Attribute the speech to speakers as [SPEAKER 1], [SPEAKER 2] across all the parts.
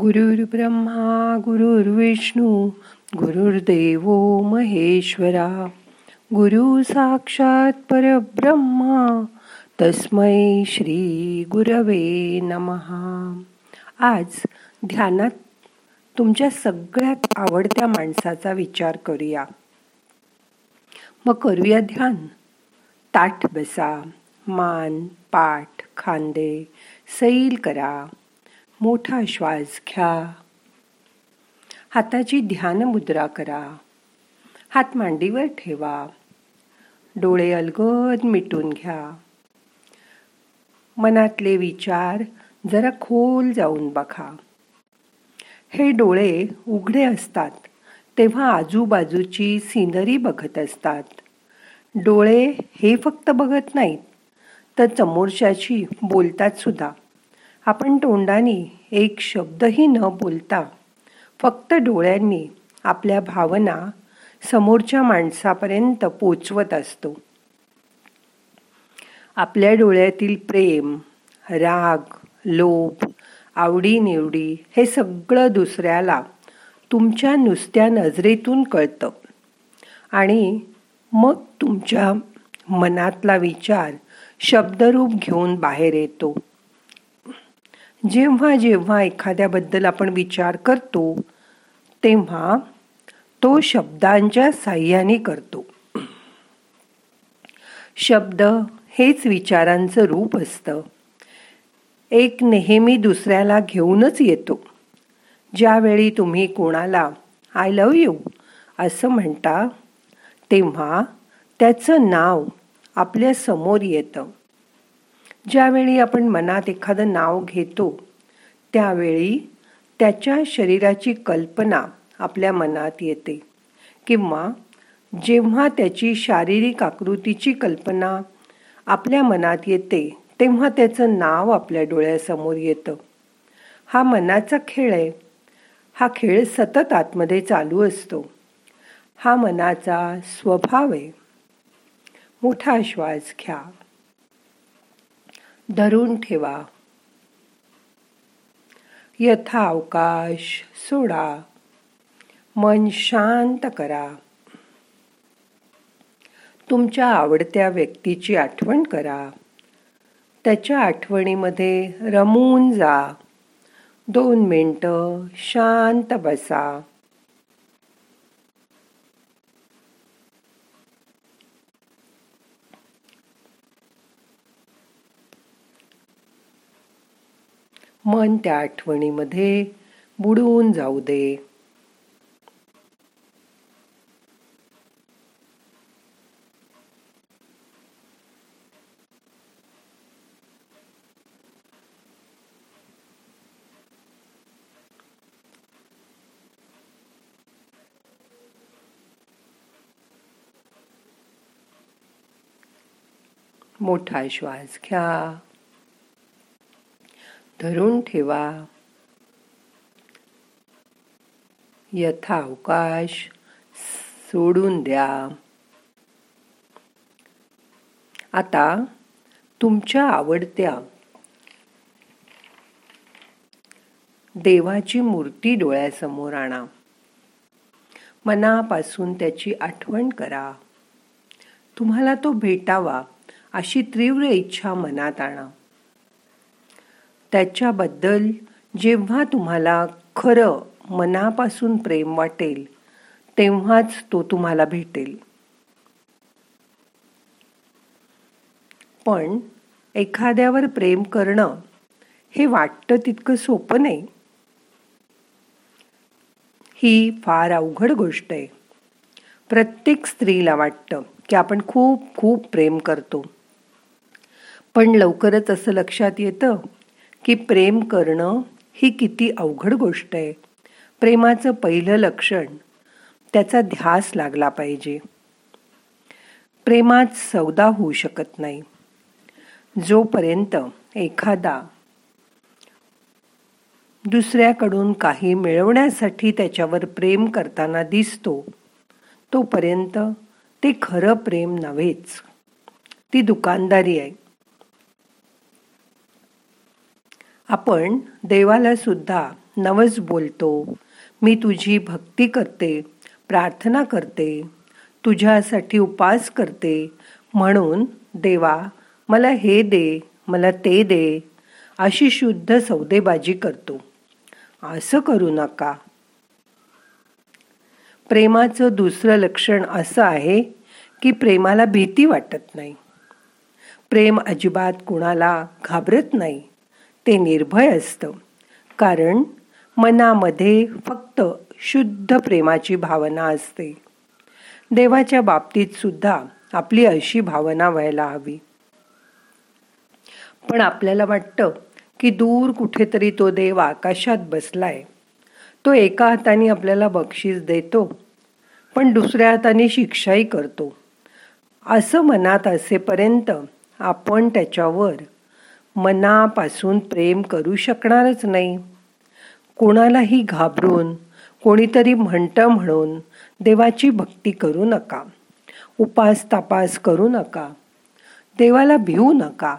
[SPEAKER 1] गुरुर्ब्रह्मा गुरुर्विष्णू गुरुर्देव महेश्वरा. गुरु साक्षात परब्रह्मा तस्मै श्री गुरवे नमहा आज ध्यानात तुमच्या सगळ्यात आवडत्या माणसाचा विचार करूया. मग करूया ध्यान. ताठ बसा मान पाठ खांदे सैल करा. मोठा श्वास घ्या. हाताची ध्यान मुद्रा करा. हात मांडीवर ठेवा. डोळे अलगद मिटून घ्या. मनातले विचार जरा खोल जाऊन बघा. हे डोळे उघडे असतात तेव्हा आजूबाजूची सिनरी बघत असतात. डोळे हे फक्त बघत नाहीत तर समोरच्याशी बोलतात सुद्धा. आपण तोंडाने एक शब्दही न बोलता फक्त डोळ्यांनी आपल्या भावना समोरच्या माणसापर्यंत पोचवत असतो. आपल्या डोळ्यातील प्रेम राग लोभ आवडीनिवडी हे सगळं दुसऱ्याला तुमच्या नुसत्या नजरेतून कळतं. आणि मग तुमच्या मनातला विचार शब्दरूप घेऊन बाहेर येतो. जेव्हा जेव्हा एखाद्याबद्दल आपण विचार करतो तेव्हा तो शब्दांच्या साह्याने करतो. शब्द हेच विचारांचं रूप असतं. एक नेहमी दुसऱ्याला घेऊनच येतो. ज्यावेळी तुम्ही कोणाला आय लव यू असं म्हणता तेव्हा त्याचं नाव आपल्यासमोर येतं. ज्यावेळी आपण मनात एखादं नाव घेतो त्यावेळी त्याच्या शरीराची कल्पना आपल्या मनात येते. किंवा जेव्हा त्याची शारीरिक आकृतीची कल्पना आपल्या मनात येते तेव्हा त्याचं नाव आपल्या डोळ्यासमोर येतं. हा मनाचा खेळ आहे. हा खेळ सतत आतमध्ये चालू असतो. हा मनाचा स्वभाव आहे. मोठा श्वास घ्या. धरून ठेवा. यथा अवकाश सोडा. मन शांत करा. तुमच्या आवडत्या व्यक्तीची आठवण करा. त्याच्या आठवणीमध्ये रमून जा. दोन मिनटं शांत बसा. मन त्या आठवणीमध्ये बुडवून जाऊ दे. मोठा श्वास घ्या. धरून ठेवा. यथा अवकाश सोडून द्या. आता तुमच्या आवडत्या देवाची मूर्ती डोळ्यासमोर आणा. मनापासून त्याची आठवण करा. तुम्हाला तो भेटावा अशी तीव्र इच्छा मनात आणा. त्याच्याबद्दल जेव्हा तुम्हाला खरं मनापासून प्रेम वाटेल तेव्हाच तो तुम्हाला भेटेल. पण एखाद्यावर प्रेम करणं हे वाटतं तितकं सोपं नाही. ही फार अवघड गोष्ट आहे. प्रत्येक स्त्रीला वाटतं की आपण खूप खूप प्रेम करतो. पण लवकरच असं लक्षात येतं की प्रेम करणं ही किती अवघड गोष्ट आहे. प्रेमाचं पहिलं लक्षण त्याचा ध्यास लागला पाहिजे. प्रेमात सौदा होऊ शकत नाही. जोपर्यंत एखादा दुसऱ्याकडून काही मिळवण्यासाठी त्याच्यावर प्रेम करताना दिसतो तोपर्यंत ते खरं प्रेम नव्हेच. ती दुकानदारी आहे. आपण देवाला सुद्धा नवस बोलतो. मी तुझी भक्ती करते प्रार्थना करते तुझ्यासाठी उपास करते. म्हणून देवा मला हे दे मला ते दे अशी शुद्ध सौदेबाजी करतो. असं करू नका. प्रेमाचं दुसरं लक्षण असं आहे की प्रेमाला भीती वाटत नाही. प्रेम अजिबात कुणाला घाबरत नाही. ते निर्भय असतं. कारण मनामध्ये फक्त शुद्ध प्रेमाची भावना असते. देवाच्या बाबतीत सुद्धा आपली अशी भावना व्हायला हवी. पण आपल्याला वाटतं की दूर कुठेतरी तो देव आकाशात बसलाय. तो एका हाताने आपल्याला बक्षीस देतो पण दुसऱ्या हाताने शिक्षाही करतो. असं मनात असेपर्यंत आपण त्याच्यावर मनापासून प्रेम करू शकणारच नाही. कोणालाही घाबरून कोणीतरी म्हणतं म्हणून देवाची भक्ती करू नका. उपास तपास करू नका. देवाला भिवू नका.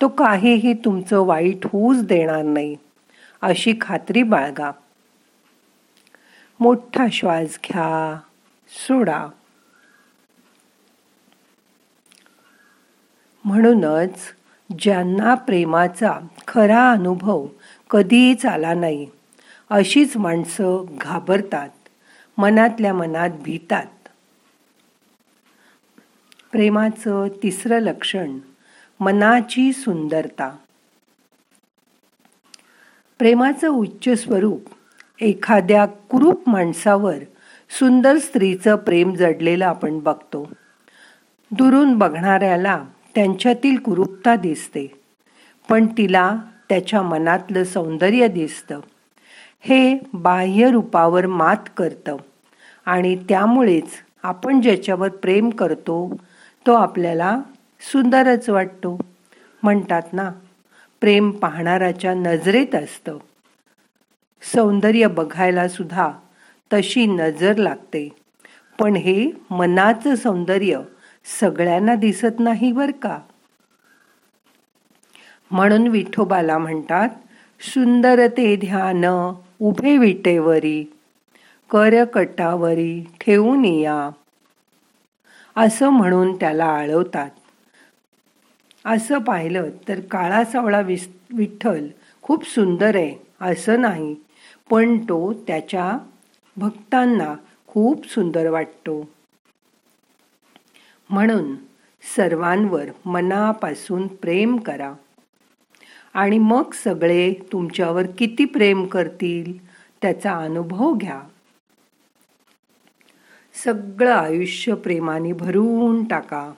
[SPEAKER 1] तो काहीही तुमचं वाईट होऊच देणार नाही अशी खात्री बाळगा. मोठा श्वास घ्या सोडा. म्हणूनच ज्यांना प्रेमाचा खरा अनुभव कधीच आला नाही अशीच माणसं घाबरतात मनातल्या मनात भीतात. प्रेमाचं तिसरं लक्षण मनाची सुंदरता. प्रेमाचं उच्च स्वरूप एखाद्या कुरूप माणसावर सुंदर स्त्रीचं प्रेम जडलेलं आपण बघतो. दुरून बघणाऱ्याला त्यांच्यातील कुरूपता दिसते. पण तिला त्याच्या मनातलं सौंदर्य दिसतं. हे बाह्य रूपावर मात करतं आणि त्यामुळेच आपण ज्याच्यावर प्रेम करतो तो आपल्याला सुंदरच वाटतो. म्हणतात ना प्रेम पाहणाराच्या नजरेत असतं. सौंदर्य बघायला सुद्धा तशी नजर लागते. पण हे मनाचं सौंदर्य सगळ्यांना दिसत नाही बर का? म्हणून विठोबाला म्हणतात सुंदर ते ध्यान उभे विटेवरी करकटावरी ठेवून या. असं म्हणून त्याला आळवतात. असं पाहिलं तर काळा सावळा विस विठ्ठल खूप सुंदर आहे असं नाही पण तो त्याच्या भक्तांना खूप सुंदर वाटतो. म्हणून सर्वांवर मनापासून प्रेम करा. आणि मग सगळे तुमच्यावर किती प्रेम करतील त्याचा अनुभव घ्या. सगळं आयुष्य प्रेमाने भरून टाका.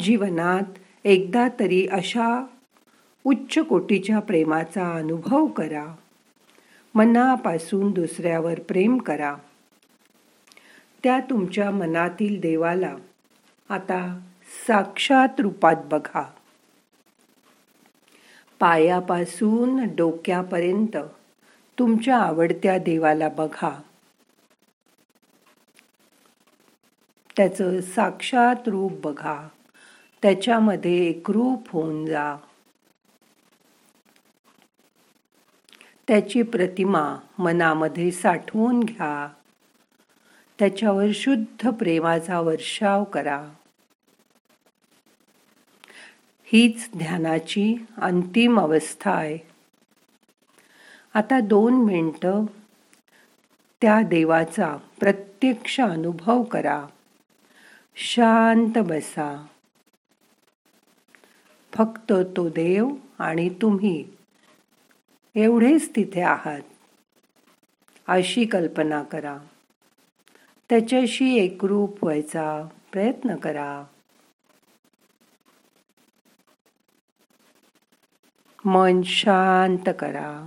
[SPEAKER 1] जीवनात एकदा तरी अशा उच्च कोटीच्या प्रेमाचा अनुभव करा. मनापासून दुसऱ्यावर प्रेम करा. त्या तुमच्या मनातील देवाला आता साक्षात रूपात बघा. पायापासून डोक्यापर्यंत तुमच्या आवडत्या देवाला बघा. त्याचं साक्षात रूप बघा. त्याच्यामध्ये एकरूप होऊन जा. त्याची प्रतिमा मनामध्ये साठवून घ्या. त्याच्यावर शुद्ध प्रेमाचा वर्षाव करा. हीच ध्यानाची अंतिम अवस्था आहे. आता दोन मिनटं त्या देवाचा प्रत्यक्ष अनुभव करा. शांत बसा. फक्त तो देव आणि तुम्ही एवढेच तिथे आहात. अशी कल्पना करा. त्याच्याशी एकरूप व्हायचा. प्रयत्न करा. मन शांत करा.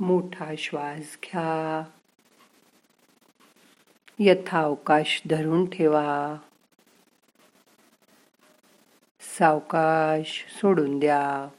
[SPEAKER 1] मोठा श्वास घ्या. यथावकाश धरून ठेवा. सावकाश सोडून द्या.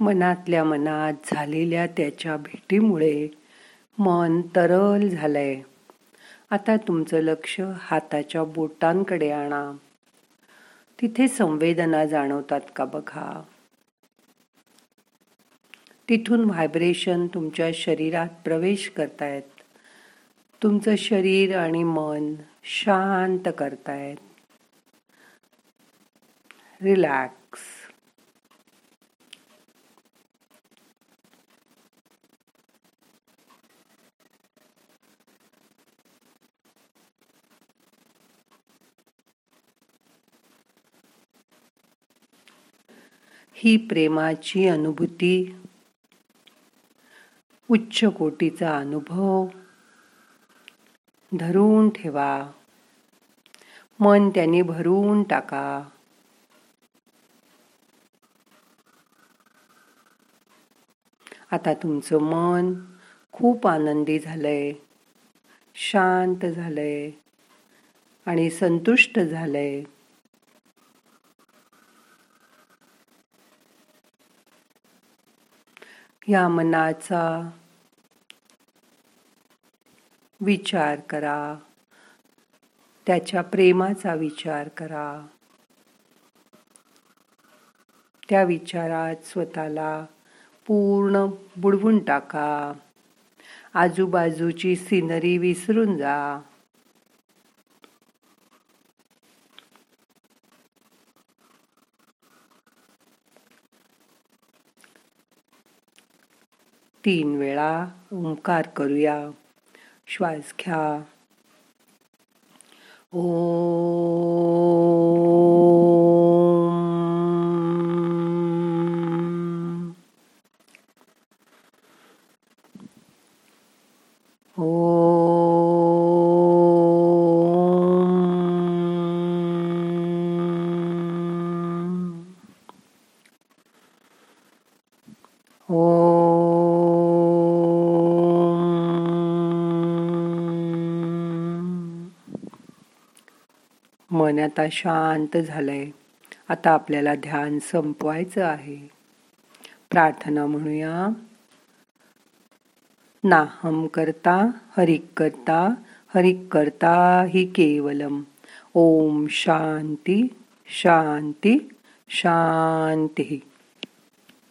[SPEAKER 1] मनातल्या मनात झालेल्या त्याच्या भेटीमुळे मन तरल झालंय. आता तुमचं लक्ष हाताच्या बोटांकडे आणा. तिथे संवेदना जाणवतात का बघा? तिथून व्हायब्रेशन तुमच्या शरीरात प्रवेश करतायत. तुमचं शरीर आणि मन शांत करतायत. रिलॅक्स. ही प्रेमाची अनुभूती. उच्च कोटीचा अनुभव. धरून ठेवा. मन त्याने भरून टाका. आता तुमचं मन खूप आनंदी झालंय. शांत झालंय. आणि संतुष्ट झालंय. या मनाचा विचार करा. त्याच्या प्रेमाचा विचार करा. त्या विचारात स्वतःला पूर्ण बुडवून टाका. आजूबाजूची सिनरी विसरून जा. तीन वेळा ओंकार करूया. श्वास घ्या. ओ मन आता शांत झालंय. आता आपल्याला ध्यान संपवायचं आहे. प्रार्थना म्हणूया. नाहम करता हरिक करता हरिक करता हि केवलम. ओम शांती शांती शांती.